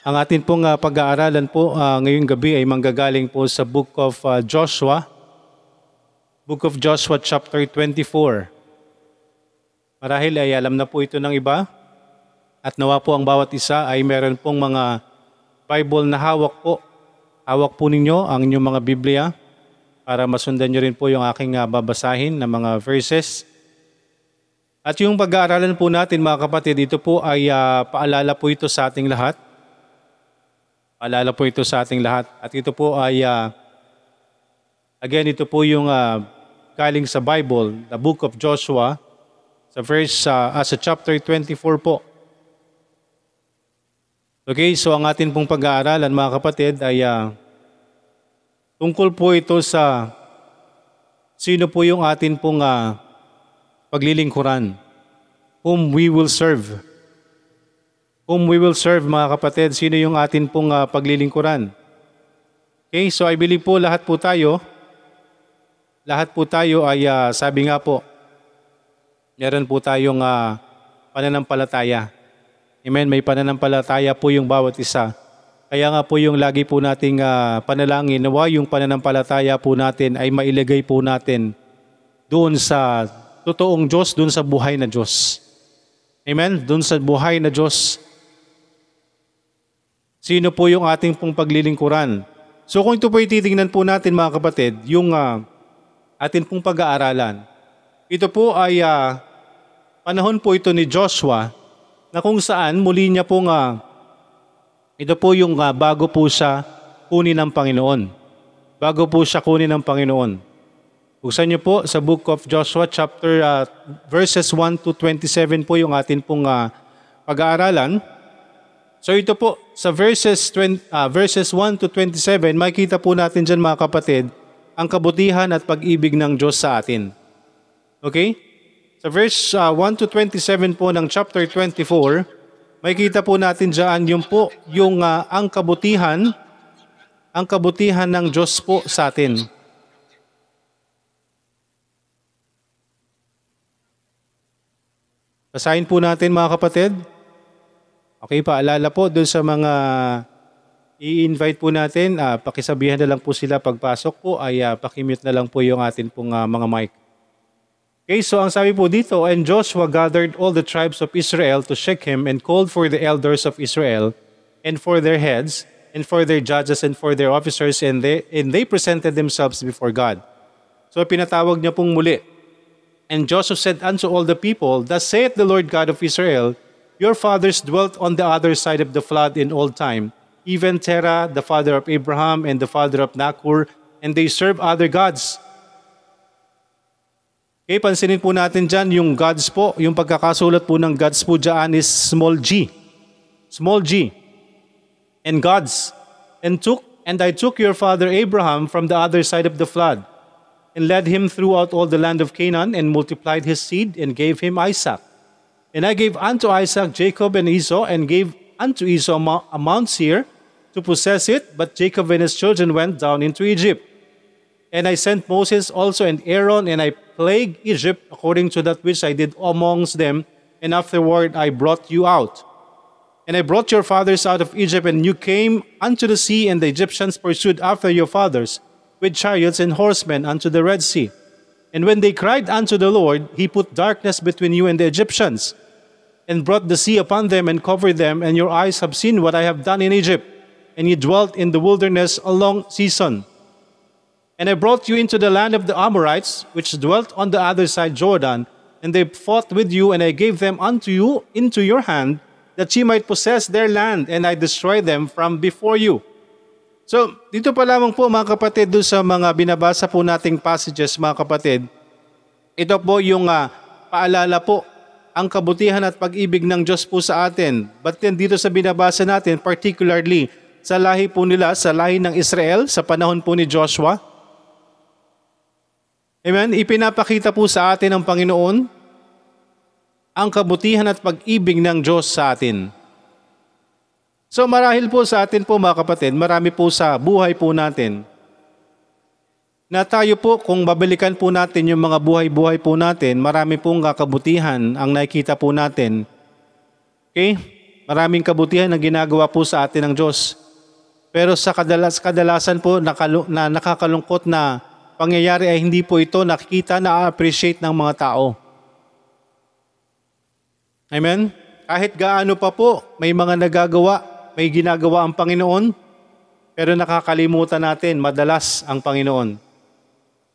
Ang atin pong ah, pag-aaralan po ah, ngayong gabi ay manggagaling po sa Book of ah, Joshua. Book of Joshua chapter 24. Marahil ay alam na po ito ng iba. At nawa po ang bawat isa ay meron pong mga Bible na hawak po. Hawak po ninyo ang inyong mga Biblia para masundan nyo rin po yung aking ah, babasahin na mga verses. At yung pag-aaralan po natin mga kapatid, ito po ay ah, paalala po ito sa ating lahat. Paalala po ito sa ating lahat. At ito po ay, ah, again, ito po yung ah, galing sa Bible, the book of Joshua, sa verse, ah, ah, sa chapter 24 po. Okay, so ang atin pong pag-aaralan mga kapatid ay ah, tungkol po ito sa sino po yung atin pong ah, paglilingkuran, whom we will serve. Whom we will serve mga kapatid, sino yung atin pong ah, paglilingkuran. Okay, so I believe po lahat po tayo, lahat po tayo ay ah, sabi nga po, meron po tayong ah, pananampalataya. Amen, may pananampalataya po yung bawat isa. Kaya nga po yung lagi po nating ah, panalangin, nawa yung pananampalataya po natin ay mailagay po natin doon sa totoong Diyos, doon sa buhay na Diyos. Amen? Doon sa buhay na Diyos. Sino po yung ating pong paglilingkuran? So kung ito po ititingnan po natin mga kapatid, yung ah, atin pong pag-aaralan, ito po ay ah, panahon po ito ni Joshua na kung saan muli niya pong ah, ito po yung ah, bago po siya kunin ng Panginoon. Bago po siya kunin ng Panginoon. Buksan niyo po sa book of Joshua chapter ah, verses 1 to 27 po yung atin pong ah, pag-aaralan. So ito po sa verses 20, ah, verses 1 to 27 makita po natin diyan mga kapatid ang kabutihan at pag-ibig ng Diyos sa atin. Okay? Sa verse ah, 1 to 27 po ng chapter 24, makikita po natin diyan yung po yung ah, ang kabutihan ang kabutihan ng Diyos po sa atin. Basahin po natin mga kapatid. Okay, paalala po doon sa mga i-invite po natin, ah, pakisabihan na lang po sila pagpasok po ay ah, pakimute na lang po yung atin pong ah, mga mic. Okay, so ang sabi po dito, And Joshua gathered all the tribes of Israel to Shechem and called for the elders of Israel and for their heads and for their judges and for their officers and they, and they presented themselves before God. So pinatawag niya pong muli. And Joshua said unto all the people, Thus saith the Lord God of Israel, Your fathers dwelt on the other side of the flood in old time, even Terah, the father of Abraham, and the father of Nachor, and they serve other gods. Okay, pansinin po natin dyan yung gods po, yung pagkakasulat po ng gods po dyan is small g. Small g. And gods. And took, and I took your father Abraham from the other side of the flood, and led him throughout all the land of Canaan, and multiplied his seed, and gave him Isaac. And I gave unto Isaac Jacob and Esau, and gave unto Esau a Mount- Seir to possess it, but Jacob and his children went down into Egypt. And I sent Moses also and Aaron, and I plagued Egypt according to that which I did amongst them, and afterward I brought you out. And I brought your fathers out of Egypt, and you came unto the sea, and the Egyptians pursued after your fathers with chariots and horsemen unto the Red Sea. And when they cried unto the Lord, he put darkness between you and the Egyptians, and brought the sea upon them and covered them, and your eyes have seen what I have done in Egypt, and ye dwelt in the wilderness a long season. And I brought you into the land of the Amorites, which dwelt on the other side Jordan, and they fought with you, and I gave them unto you into your hand, that ye might possess their land, and I destroyed them from before you. So, dito pa lamang po mga kapatid, doon sa mga binabasa po nating passages mga kapatid, ito po yung ah, paalala po ang kabutihan at pag-ibig ng Diyos po sa atin. But then dito sa binabasa natin, particularly sa lahi po nila, sa lahi ng Israel, sa panahon po ni Joshua, Amen? Ipinapakita po sa atin ng Panginoon ang kabutihan at pag-ibig ng Diyos sa atin. So marahil po sa atin po mga kapatid, marami po sa buhay po natin na tayo po kung babalikan po natin yung mga buhay-buhay po natin, marami pong kakabutihan ang nakikita po natin. Okay? Maraming kabutihan na ginagawa po sa atin ng Diyos. Pero sa kadalas, kadalasan po nakalu- na nakakalungkot na pangyayari ay hindi po ito nakikita na appreciate ng mga tao. Amen? Kahit gaano pa po may mga nagagawa, may ginagawa ang Panginoon, pero nakakalimutan natin madalas ang Panginoon.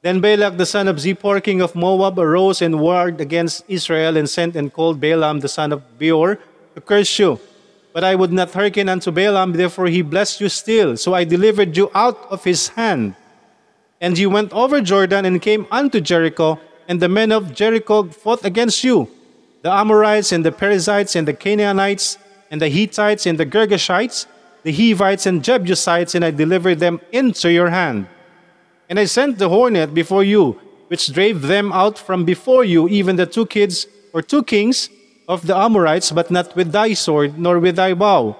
Then Balak the son of Zippor, king of Moab, arose and warred against Israel and sent and called Balaam the son of Beor to curse you. But I would not hearken unto Balaam, therefore he blessed you still. So I delivered you out of his hand. And you went over Jordan and came unto Jericho, and the men of Jericho fought against you. The Amorites and the Perizzites and the Canaanites and the Hittites and the Girgashites, the Hivites and Jebusites, and I delivered them into your hand. And I sent the hornet before you, which drave them out from before you, even the two kids or two kings of the Amorites, but not with thy sword, nor with thy bow,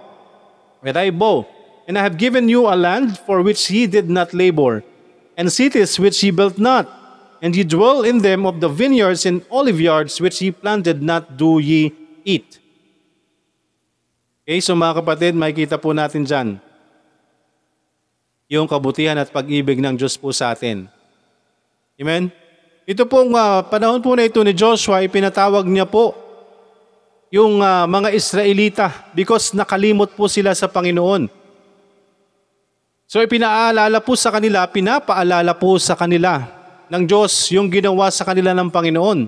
with thy bow. And I have given you a land for which ye did not labor, and cities which ye built not, and ye dwell in them of the vineyards and olive yards which ye planted not do ye eat. Okay, so mga kapatid, makikita po natin dyan yung kabutihan at pag-ibig ng Diyos po sa atin. Amen? Ito pong uh, panahon po na ito ni Joshua, ipinatawag niya po yung uh, mga Israelita because nakalimot po sila sa Panginoon. So ipinaalala po sa kanila, pinapaalala po sa kanila ng Diyos yung ginawa sa kanila ng Panginoon.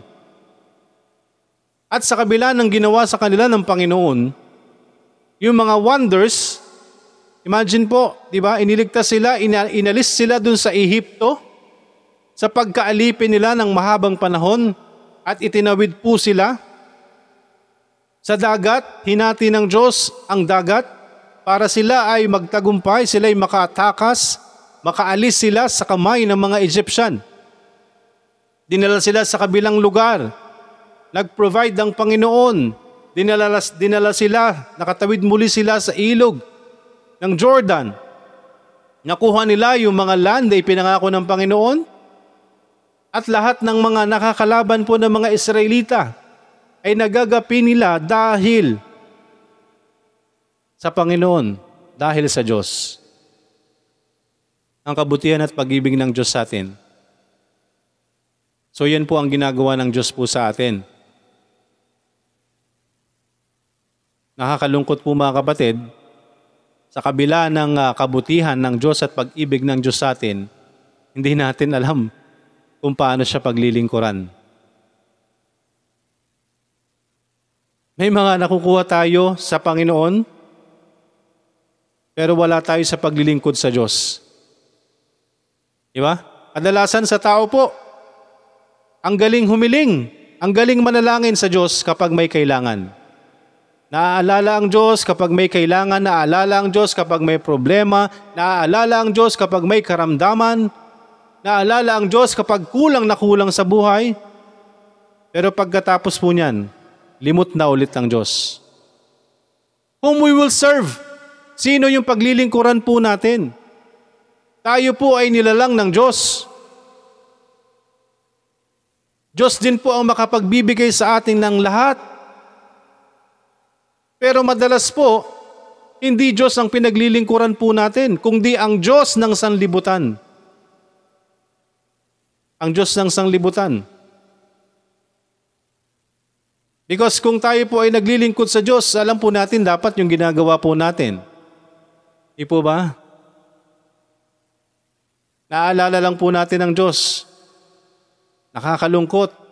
At sa kabila ng ginawa sa kanila ng Panginoon, yung mga wonders, imagine po, di ba, iniligtas sila, ina- inalis sila dun sa Ehipto sa pagkaalipin nila ng mahabang panahon at itinawid po sila sa dagat, hinati ng Diyos ang dagat para sila ay magtagumpay, sila ay makatakas, makaalis sila sa kamay ng mga Egyptian. Dinala sila sa kabilang lugar. Nag-provide ang Panginoon. Dinala, dinala sila, nakatawid muli sila sa ilog ng Jordan. Nakuha nila yung mga land na ipinangako ng Panginoon at lahat ng mga nakakalaban po ng mga Israelita ay nagagapi nila dahil sa Panginoon, dahil sa Diyos. Ang kabutihan at pag-ibig ng Diyos sa atin. So yan po ang ginagawa ng Diyos po sa atin. Nakakalungkot po mga kapatid, sa kabila ng uh, kabutihan ng Diyos at pag-ibig ng Diyos sa atin, hindi natin alam kung paano siya paglilingkuran. May mga nakukuha tayo sa Panginoon, pero wala tayo sa paglilingkod sa Diyos. Di ba? Kadalasan sa tao po, ang galing humiling, ang galing manalangin sa Diyos kapag may kailangan. Naaalala ang Diyos kapag may kailangan, naaalala ang Diyos kapag may problema, naaalala ang Diyos kapag may karamdaman, naaalala ang Diyos kapag kulang na kulang sa buhay. Pero pagkatapos po niyan, limot na ulit ang Diyos. Whom we will serve. Sino yung paglilingkuran po natin? Tayo po ay nilalang ng Diyos. Diyos din po ang makapagbibigay sa atin ng lahat. Pero madalas po, hindi Diyos ang pinaglilingkuran po natin, kundi ang Diyos ng sanlibutan. Ang Diyos ng sanlibutan. Because kung tayo po ay naglilingkod sa Diyos, alam po natin dapat yung ginagawa po natin. Di po ba? Naalala lang po natin ang Diyos. Nakakalungkot.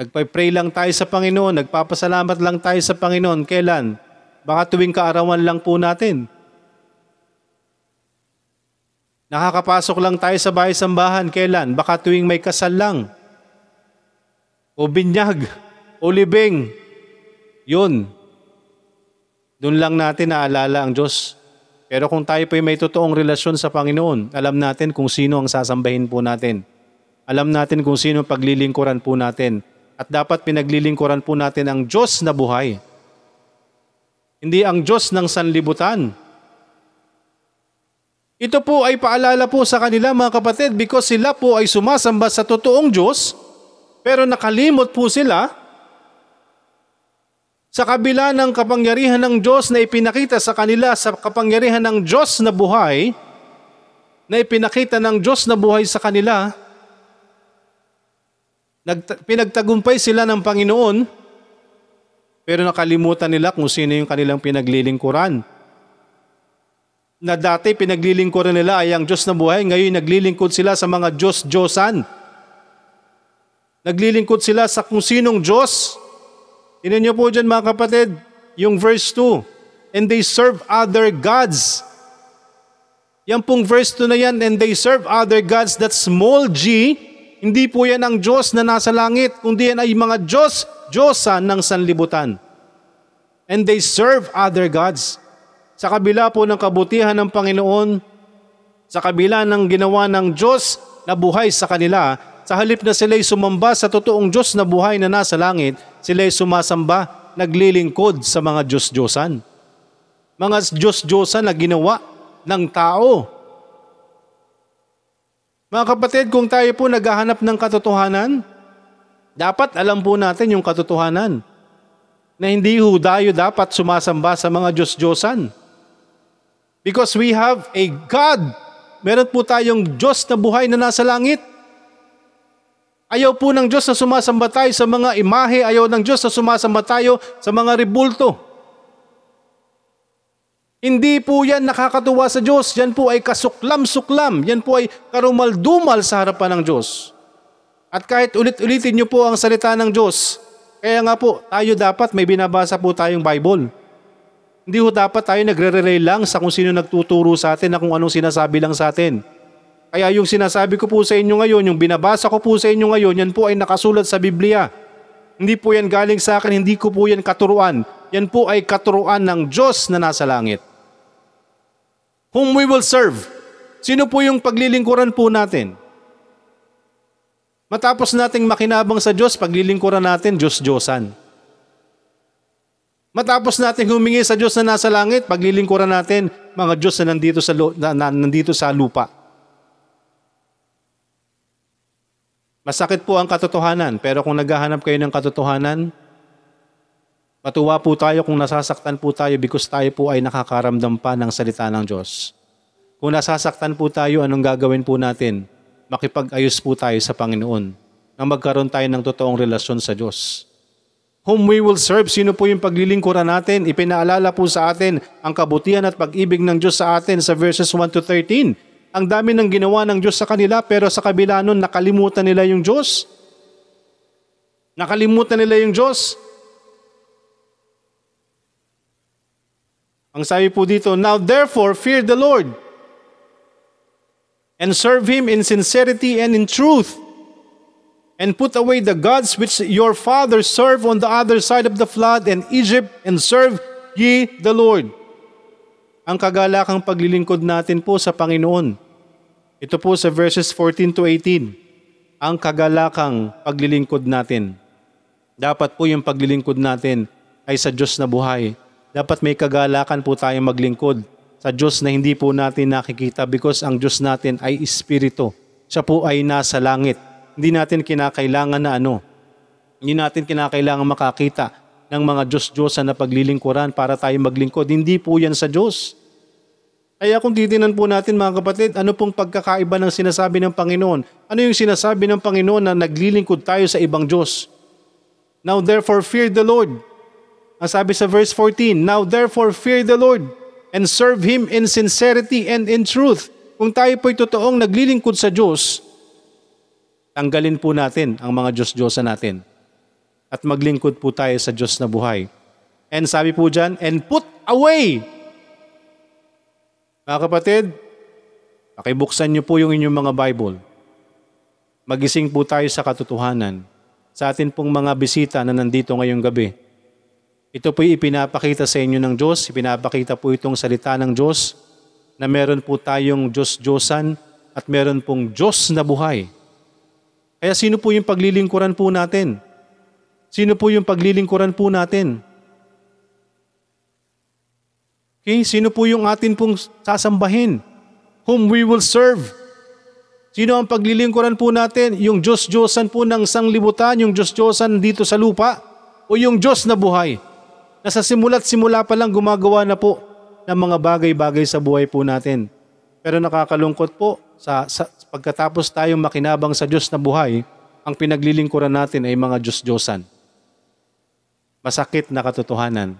Nagpa-pray lang tayo sa Panginoon, nagpapasalamat lang tayo sa Panginoon. Kailan? Baka tuwing kaarawan lang po natin. Nakakapasok lang tayo sa bahay-sambahan. Kailan? Baka tuwing may kasal lang o binyag, o libing. Yun. Doon lang natin naalala ang Diyos. Pero kung tayo po may totoong relasyon sa Panginoon, alam natin kung sino ang sasambahin po natin. Alam natin kung sino paglilingkuran po natin. At dapat pinaglilingkuran po natin ang Diyos na buhay. Hindi ang Diyos ng sanlibutan. Ito po ay paalala po sa kanila mga kapatid because sila po ay sumasamba sa totoong Diyos pero nakalimot po sila Sa kabila ng kapangyarihan ng Diyos na ipinakita sa kanila sa kapangyarihan ng Diyos na buhay, na ipinakita ng Diyos na buhay sa kanila, nagta- pinagtagumpay sila ng Panginoon, pero nakalimutan nila kung sino yung kanilang pinaglilingkuran. Na dati pinaglilingkuran nila ay ang Diyos na buhay, ngayon naglilingkod sila sa mga Diyos-Diyosan. Naglilingkod sila sa kung sinong Diyos. Tinan niyo po dyan mga kapatid, yung verse 2. And they serve other gods. Yan pong verse 2 na yan, and they serve other gods, that small g, hindi po yan ang Diyos na nasa langit, kundi yan ay mga Diyos, Diyosan ng sanlibutan. And they serve other gods. Sa kabila po ng kabutihan ng Panginoon, sa kabila ng ginawa ng Diyos na buhay sa kanila, sa halip na sila'y sumamba sa totoong Diyos na buhay na nasa langit, sila'y sumasamba, naglilingkod sa mga Diyos-Diyosan. Mga Diyos-Diyosan na ginawa ng tao. Mga kapatid, kung tayo po naghahanap ng katotohanan, dapat alam po natin yung katotohanan na hindi ho tayo dapat sumasamba sa mga Diyos-Diyosan. Because we have a God. Meron po tayong Diyos na buhay na nasa langit. Ayaw po ng Diyos na sumasamba tayo sa mga imahe. Ayaw ng Diyos na sumasamba tayo sa mga ribulto. Hindi po yan nakakatuwa sa Diyos. Yan po ay kasuklam-suklam. Yan po ay karumal-dumal sa harapan ng Diyos. At kahit ulit-ulitin niyo po ang salita ng Diyos, kaya nga po, tayo dapat may binabasa po tayong Bible. Hindi ho dapat tayo nagre-relay lang sa kung sino nagtuturo sa atin na kung anong sinasabi lang sa atin. Kaya yung sinasabi ko po sa inyo ngayon, yung binabasa ko po sa inyo ngayon, yan po ay nakasulat sa Biblia. Hindi po yan galing sa akin, hindi ko po yan katuruan. Yan po ay katuruan ng Diyos na nasa langit. Whom we will serve. Sino po yung paglilingkuran po natin? Matapos nating makinabang sa Diyos, paglilingkuran natin, Diyos-Diyosan. Matapos nating humingi sa Diyos na nasa langit, paglilingkuran natin, mga Diyos na nandito sa, lu- na, na, nandito sa lupa. Masakit po ang katotohanan, pero kung naghahanap kayo ng katotohanan, matuwa po tayo kung nasasaktan po tayo because tayo po ay nakakaramdam pa ng salita ng Diyos. Kung nasasaktan po tayo, anong gagawin po natin? Makipag-ayos po tayo sa Panginoon na magkaroon tayo ng totoong relasyon sa Diyos. Whom we will serve, sino po yung paglilingkuran natin? Ipinaalala po sa atin ang kabutihan at pag-ibig ng Diyos sa atin sa verses 1 to 13. Ang dami ng ginawa ng Diyos sa kanila pero sa kabila nun nakalimutan nila yung Diyos. Nakalimutan nila yung Diyos. Ang sabi po dito, Now therefore fear the Lord and serve Him in sincerity and in truth and put away the gods which your fathers served on the other side of the flood and Egypt and serve ye the Lord. Ang kagalakang paglilingkod natin po sa Panginoon. Ito po sa verses 14 to 18. Ang kagalakang paglilingkod natin. Dapat po yung paglilingkod natin ay sa Diyos na buhay. Dapat may kagalakan po tayong maglingkod sa Diyos na hindi po natin nakikita because ang Diyos natin ay Espiritu. Siya po ay nasa langit. Hindi natin kinakailangan na ano. Hindi natin kinakailangan makakita ng mga Diyos-Diyosan na paglilingkuran para tayo maglingkod. Hindi po yan sa Diyos. Kaya kung titinan po natin mga kapatid, ano pong pagkakaiba ng sinasabi ng Panginoon? Ano yung sinasabi ng Panginoon na naglilingkod tayo sa ibang Diyos? Now therefore fear the Lord. Ang sabi sa verse 14, Now therefore fear the Lord and serve Him in sincerity and in truth. Kung tayo po'y totoong naglilingkod sa Diyos, tanggalin po natin ang mga Diyos-Diyosa natin at maglingkod po tayo sa Diyos na buhay. And sabi po dyan, and put away. Mga kapatid, pakibuksan niyo po yung inyong mga Bible. Magising po tayo sa katotohanan. Sa atin pong mga bisita na nandito ngayong gabi. Ito po'y ipinapakita sa inyo ng Diyos, ipinapakita po itong salita ng Diyos na meron po tayong Diyos-Diyosan at meron pong Diyos na buhay. Kaya sino po yung paglilingkuran po natin? Sino po yung paglilingkuran po natin? Okay, sino po yung atin pong sasambahin? Whom we will serve? Sino ang paglilingkuran po natin? Yung Diyos-Diyosan po ng sanglibutan, yung Diyos-Diyosan dito sa lupa? O yung Diyos na buhay? Na sa simula't simula pa lang gumagawa na po ng mga bagay-bagay sa buhay po natin. Pero nakakalungkot po, sa, sa pagkatapos tayong makinabang sa Diyos na buhay, ang pinaglilingkuran natin ay mga Diyos-Diyosan. Masakit na katotohanan.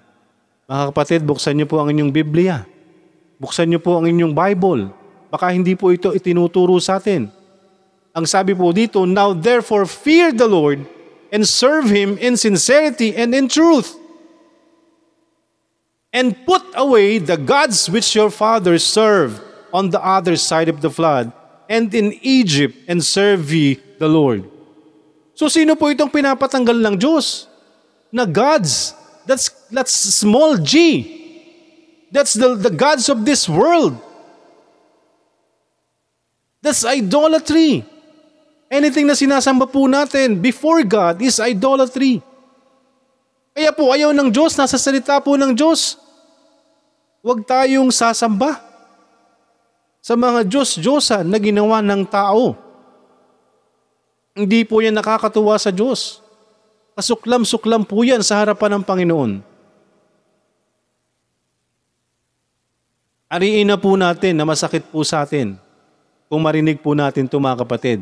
Mga kapatid, buksan niyo po ang inyong Biblia. Buksan niyo po ang inyong Bible. Baka hindi po ito itinuturo sa atin. Ang sabi po dito, Now therefore fear the Lord and serve Him in sincerity and in truth. And put away the gods which your fathers served on the other side of the flood and in Egypt and serve ye the Lord. So sino po itong pinapatanggal ng Diyos? Na gods. That's, that's small g. That's the, the gods of this world. That's idolatry. Anything na sinasamba po natin before God is idolatry. Kaya po ayaw ng Diyos, nasa salita po ng Diyos. Huwag tayong sasamba sa mga Diyos-Diyosan na ginawa ng tao. Hindi po yan nakakatuwa sa Diyos. Kasuklam-suklam po yan sa harapan ng Panginoon. Ariin na po natin na masakit po sa atin kung marinig po natin ito mga kapatid.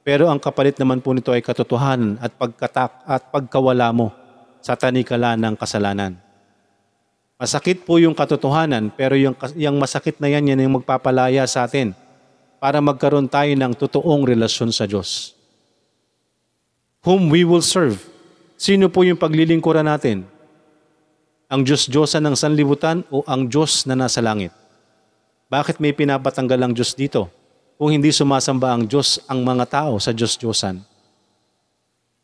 Pero ang kapalit naman po nito ay katotohanan at pagkatak at pagkawala mo sa tanikala ng kasalanan. Masakit po yung katotohanan pero yung, yung masakit na yan yan yung magpapalaya sa atin para magkaroon tayo ng totoong relasyon sa Diyos. Whom we will serve. Sino po yung paglilingkuran natin? Ang Diyos-Diyosan ng sanlibutan o ang Diyos na nasa langit? Bakit may pinapatanggal ang Diyos dito? Kung hindi sumasamba ang Diyos ang mga tao sa Diyos-Diyosan.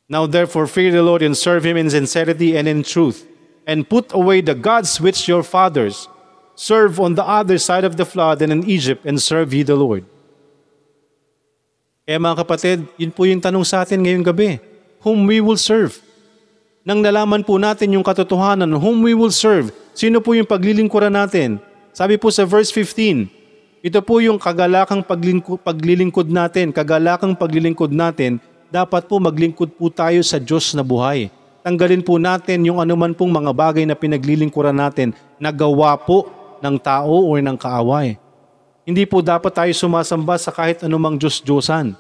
Now therefore fear the Lord and serve Him in sincerity and in truth, and put away the gods which your fathers serve on the other side of the flood and in Egypt, and serve ye the Lord. Kaya mga kapatid, yun po yung tanong sa atin ngayong gabi. Whom we will serve. Nang nalaman po natin yung katotohanan, whom we will serve. Sino po yung paglilingkuran natin? Sabi po sa verse 15, ito po yung kagalakang paglilingkod natin, kagalakang paglilingkod natin, dapat po maglingkod po tayo sa Diyos na buhay. Tanggalin po natin yung anuman pong mga bagay na pinaglilingkuran natin na gawa po ng tao o ng kaaway. Hindi po dapat tayo sumasamba sa kahit anumang Diyos-Diyosan.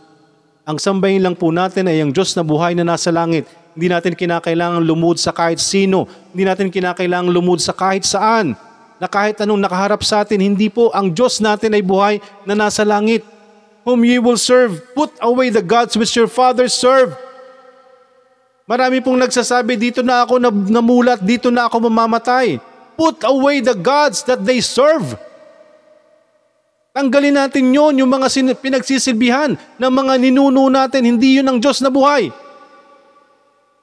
Ang sambahin lang po natin ay ang Diyos na buhay na nasa langit. Hindi natin kinakailangan lumud sa kahit sino. Hindi natin kinakailangan lumud sa kahit saan. Na kahit anong nakaharap sa atin, hindi po ang Diyos natin ay buhay na nasa langit. Whom ye will serve, put away the gods which your fathers served. Marami pong nagsasabi, dito na ako namulat, dito na ako mamamatay. Put away the gods that they serve. Tanggalin natin yon yung mga sin- pinagsisilbihan ng mga ninuno natin, hindi yun ang Diyos na buhay.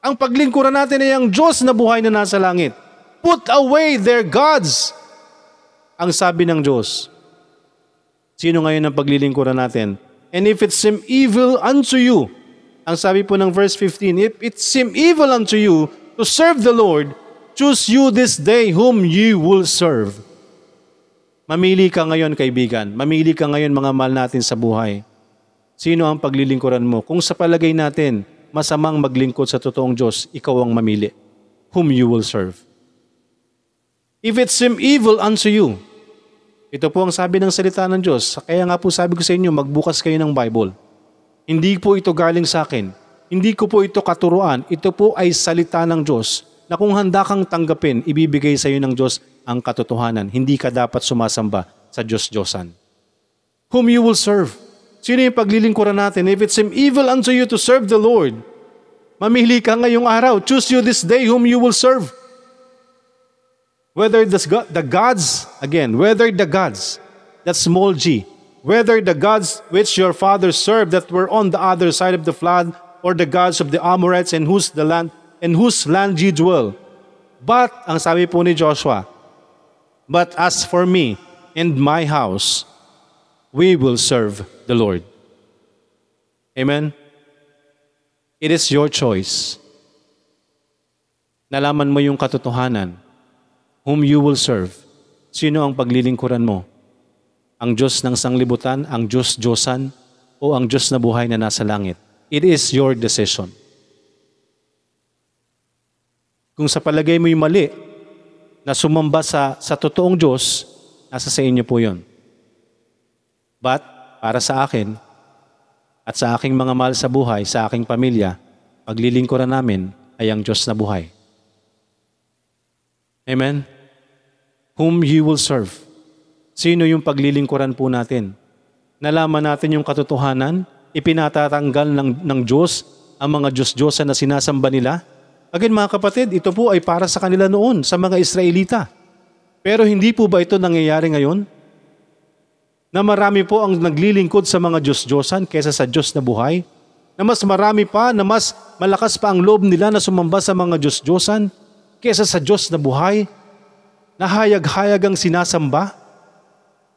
Ang paglingkuran natin ay ang Diyos na buhay na nasa langit. Put away their gods. Ang sabi ng Diyos. Sino ngayon ang paglilingkuran natin? And if it seem evil unto you, ang sabi po ng verse 15, if it seem evil unto you to serve the Lord, choose you this day whom you will serve. Mamili ka ngayon, kaibigan. Mamili ka ngayon, mga mahal natin sa buhay. Sino ang paglilingkuran mo? Kung sa palagay natin, masamang maglingkod sa totoong Diyos, ikaw ang mamili. Whom you will serve. If it seem evil unto you, ito po ang sabi ng salita ng Diyos. Kaya nga po sabi ko sa inyo, magbukas kayo ng Bible. Hindi po ito galing sa akin. Hindi ko po ito katuruan. Ito po ay salita ng Diyos na kung handa kang tanggapin, ibibigay sa iyo ng Diyos ang katotohanan. Hindi ka dapat sumasamba sa Diyos-Diyosan. Whom you will serve. Sino yung paglilingkuran natin? If it seem evil unto you to serve the Lord, mamili ka ngayong araw. Choose you this day whom you will serve. Whether the, gods, again, whether the gods, that small g, whether the gods which your fathers served that were on the other side of the flood, or the gods of the Amorites in whose the land in whose land ye dwell. But, ang sabi po ni Joshua, But as for me and my house, we will serve the Lord. Amen? It is your choice. Nalaman mo yung katotohanan. Whom you will serve. Sino ang paglilingkuran mo? Ang Diyos ng sanglibutan, ang Diyos Diyosan, o ang Diyos na buhay na nasa langit? It is your decision. Kung sa palagay mo'y mali na sumamba sa, sa totoong Diyos, nasa sa inyo po yon. But, para sa akin, at sa aking mga mahal sa buhay, sa aking pamilya, paglilingkuran namin ay ang Diyos na buhay. Amen? Whom you will serve. Sino yung paglilingkuran po natin? Nalaman natin yung katotohanan, ipinatatanggal ng, ng Diyos ang mga Diyos-Diyosan na sinasamba nila. Again mga kapatid, ito po ay para sa kanila noon, sa mga Israelita. Pero hindi po ba ito nangyayari ngayon? Na marami po ang naglilingkod sa mga Diyos-Diyosan kaysa sa Diyos na buhay? Na mas marami pa, na mas malakas pa ang loob nila na sumamba sa mga Diyos-Diyosan kaysa sa Diyos na buhay? Na hayag-hayag ang sinasamba?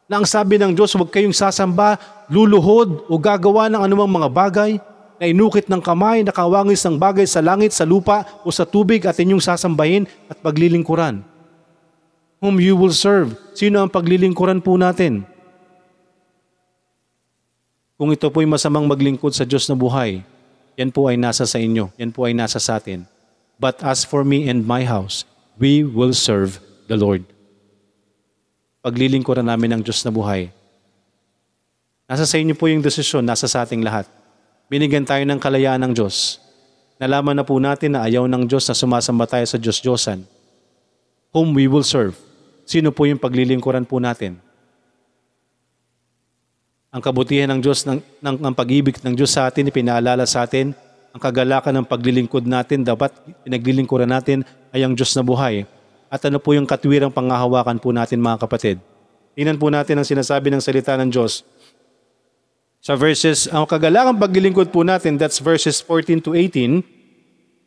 Na ang sabi ng Diyos, huwag kayong sasamba, luluhod o gagawa ng anumang mga bagay na inukit ng kamay, nakawangis ng bagay sa langit, sa lupa o sa tubig at inyong sasambahin at paglilingkuran. Whom you will serve. Sino ang paglilingkuran po natin? Kung ito po'y masamang maglingkod sa Diyos na buhay, yan po ay nasa sa inyo, yan po ay nasa sa atin. But as for me and my house, we will serve the Lord. Paglilingkuran namin ang Diyos na buhay. Nasa sa inyo po yung desisyon, nasa sa ating lahat. Binigyan tayo ng kalayaan ng Diyos. Nalaman na po natin na ayaw ng Diyos na sumasamba tayo sa Diyos-Diyosan. Whom we will serve. Sino po yung paglilingkuran po natin? Ang kabutihan ng Diyos, ng, ng, ng pag-ibig ng Diyos sa atin, ipinaalala sa atin, ang kagalakan ng paglilingkod natin, dapat pinaglilingkuran natin ay ang Diyos na buhay. At ano po yung katwirang pangahawakan po natin mga kapatid? Tingnan po natin ang sinasabi ng salita ng Diyos. Sa verses, ang kagalakang paglilingkod po natin, that's verses 14 to 18,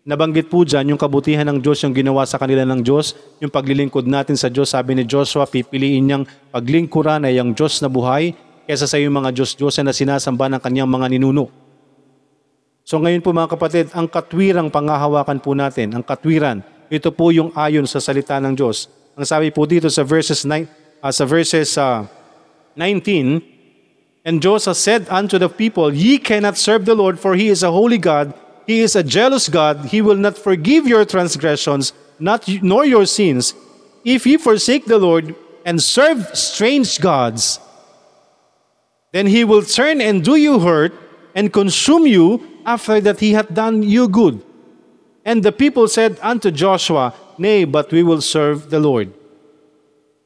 nabanggit po dyan yung kabutihan ng Diyos, yung ginawa sa kanila ng Diyos, yung paglilingkod natin sa Diyos. Sabi ni Joshua, pipiliin niyang paglingkuran ay ang Diyos na buhay kesa sa yung mga Diyos-Diyosan na sinasamba ng kanyang mga ninuno. So ngayon po mga kapatid, ang katwirang pangahawakan po natin, ang katwiran, ito po yung ayon sa salita ng Diyos. Ang sabi po dito sa verses 9, uh, sa verses uh, 19, And Joseph said unto the people, Ye cannot serve the Lord, for he is a holy God. He is a jealous God. He will not forgive your transgressions, not nor your sins. If ye forsake the Lord and serve strange gods, then he will turn and do you hurt and consume you after that he hath done you good. And the people said unto Joshua, Nay, but we will serve the Lord.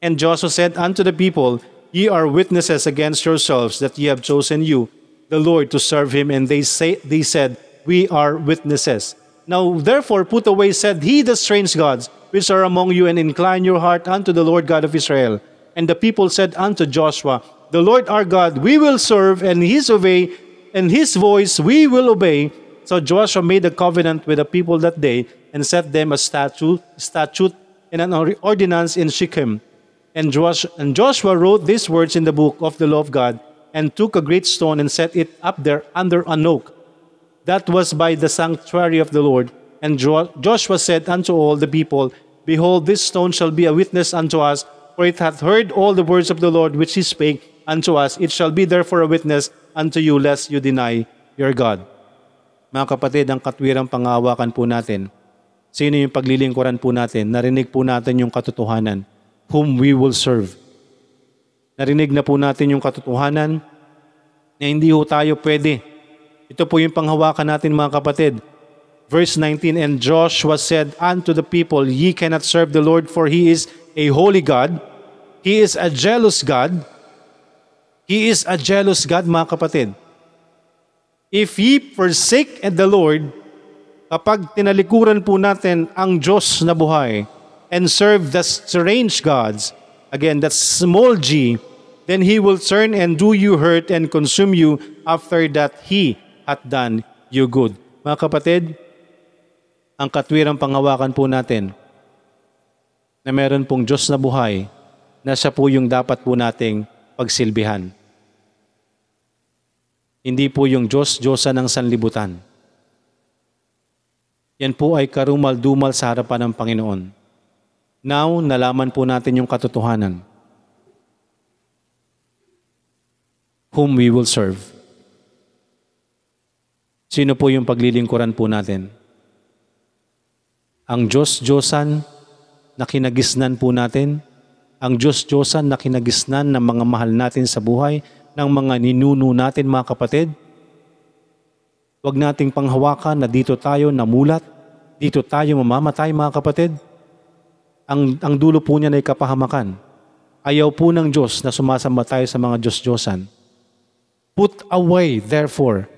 And Joshua said unto the people, Ye are witnesses against yourselves that ye have chosen you, the Lord, to serve him. And they say they said, We are witnesses. Now therefore put away, said he, the strange gods which are among you, and incline your heart unto the Lord God of Israel. And the people said unto Joshua, The Lord our God we will serve, and his obey, and his voice we will obey. So Joshua made a covenant with the people that day, and set them a statute, statute and an ordinance in Shechem. And Joshua, and Joshua wrote these words in the book of the law of God, and took a great stone and set it up there under an oak. That was by the sanctuary of the Lord. And Jo- Joshua said unto all the people, Behold, this stone shall be a witness unto us, for it hath heard all the words of the Lord which he spake unto us. It shall be therefore a witness unto you, lest you deny your God. Mga kapatid, ang katwirang pangawakan po natin, sino yung paglilingkuran po natin, narinig po natin yung katotohanan, whom we will serve. Narinig na po natin yung katotohanan na hindi ho tayo pwede. Ito po yung panghawakan natin mga kapatid. Verse 19, And Joshua said unto the people, Ye cannot serve the Lord, for He is a holy God. He is a jealous God. He is a jealous God, mga kapatid. If ye forsake the Lord, kapag tinalikuran po natin ang Diyos na buhay and serve the strange gods, again, that's small g, then He will turn and do you hurt and consume you after that He hath done you good. Mga kapatid, ang katwirang pangawakan po natin na meron pong Diyos na buhay na siya po yung dapat po nating pagsilbihan. Hindi po yung Diyos, Diyosa ng sanlibutan. Yan po ay karumal-dumal sa harapan ng Panginoon. Now, nalaman po natin yung katotohanan. Whom we will serve. Sino po yung paglilingkuran po natin? ang Diyos-Diyosan na kinagisnan po natin, ang Diyos-Diyosan na kinagisnan ng mga mahal natin sa buhay, ng mga ninuno natin mga kapatid. Huwag nating panghawakan na dito tayo namulat, dito tayo mamamatay mga kapatid. Ang, ang dulo po niya ay kapahamakan. Ayaw po ng Diyos na sumasamba tayo sa mga Diyos-Diyosan. Put away, therefore,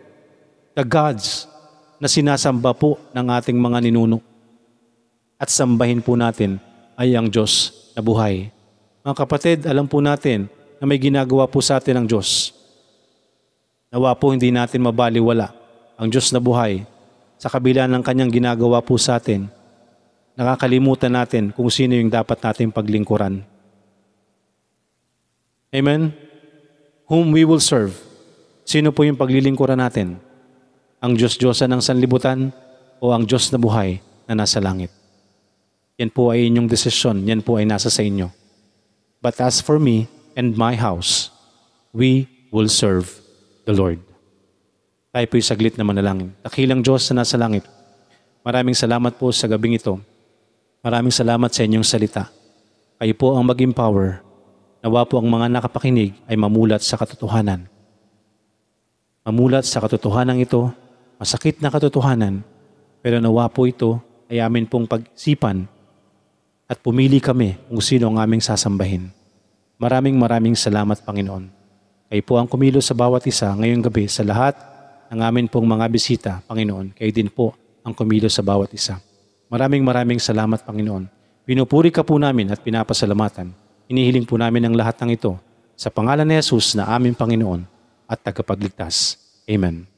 the gods na sinasamba po ng ating mga ninuno. At sambahin po natin ay ang Diyos na buhay. Mga kapatid, alam po natin na may ginagawa po sa atin ang Diyos. Nawa po hindi natin mabaliwala ang Diyos na buhay sa kabila ng kanyang ginagawa po sa atin. Nakakalimutan natin kung sino yung dapat nating paglingkuran. Amen? Whom we will serve. Sino po yung paglilingkuran natin? Ang Diyos-Diyosan ng sanlibutan o ang Diyos na buhay na nasa langit? Yan po ay inyong desisyon. Yan po ay nasa sa inyo. But as for me and my house, we will serve the Lord. Tayo po'y saglit na manalangin. Dakilang Diyos na nasa langit, maraming salamat po sa gabing ito. Maraming salamat sa inyong salita. Kayo po ang maging power. Nawa po ang mga nakapakinig ay mamulat sa katotohanan. Mamulat sa katotohanan ito, masakit na katotohanan, pero nawa po ito ay amin pong pag-isipan at pumili kami kung sino ang aming sasambahin. Maraming maraming salamat Panginoon. Kayo po ang kumilos sa bawat isa ngayong gabi sa lahat ng amin pong mga bisita, Panginoon. Kayo din po ang kumilos sa bawat isa. Maraming maraming salamat Panginoon. Pinupuri ka po namin at pinapasalamatan. Inihiling po namin ang lahat ng ito sa pangalan ni Jesus na aming Panginoon at tagapagligtas. Amen.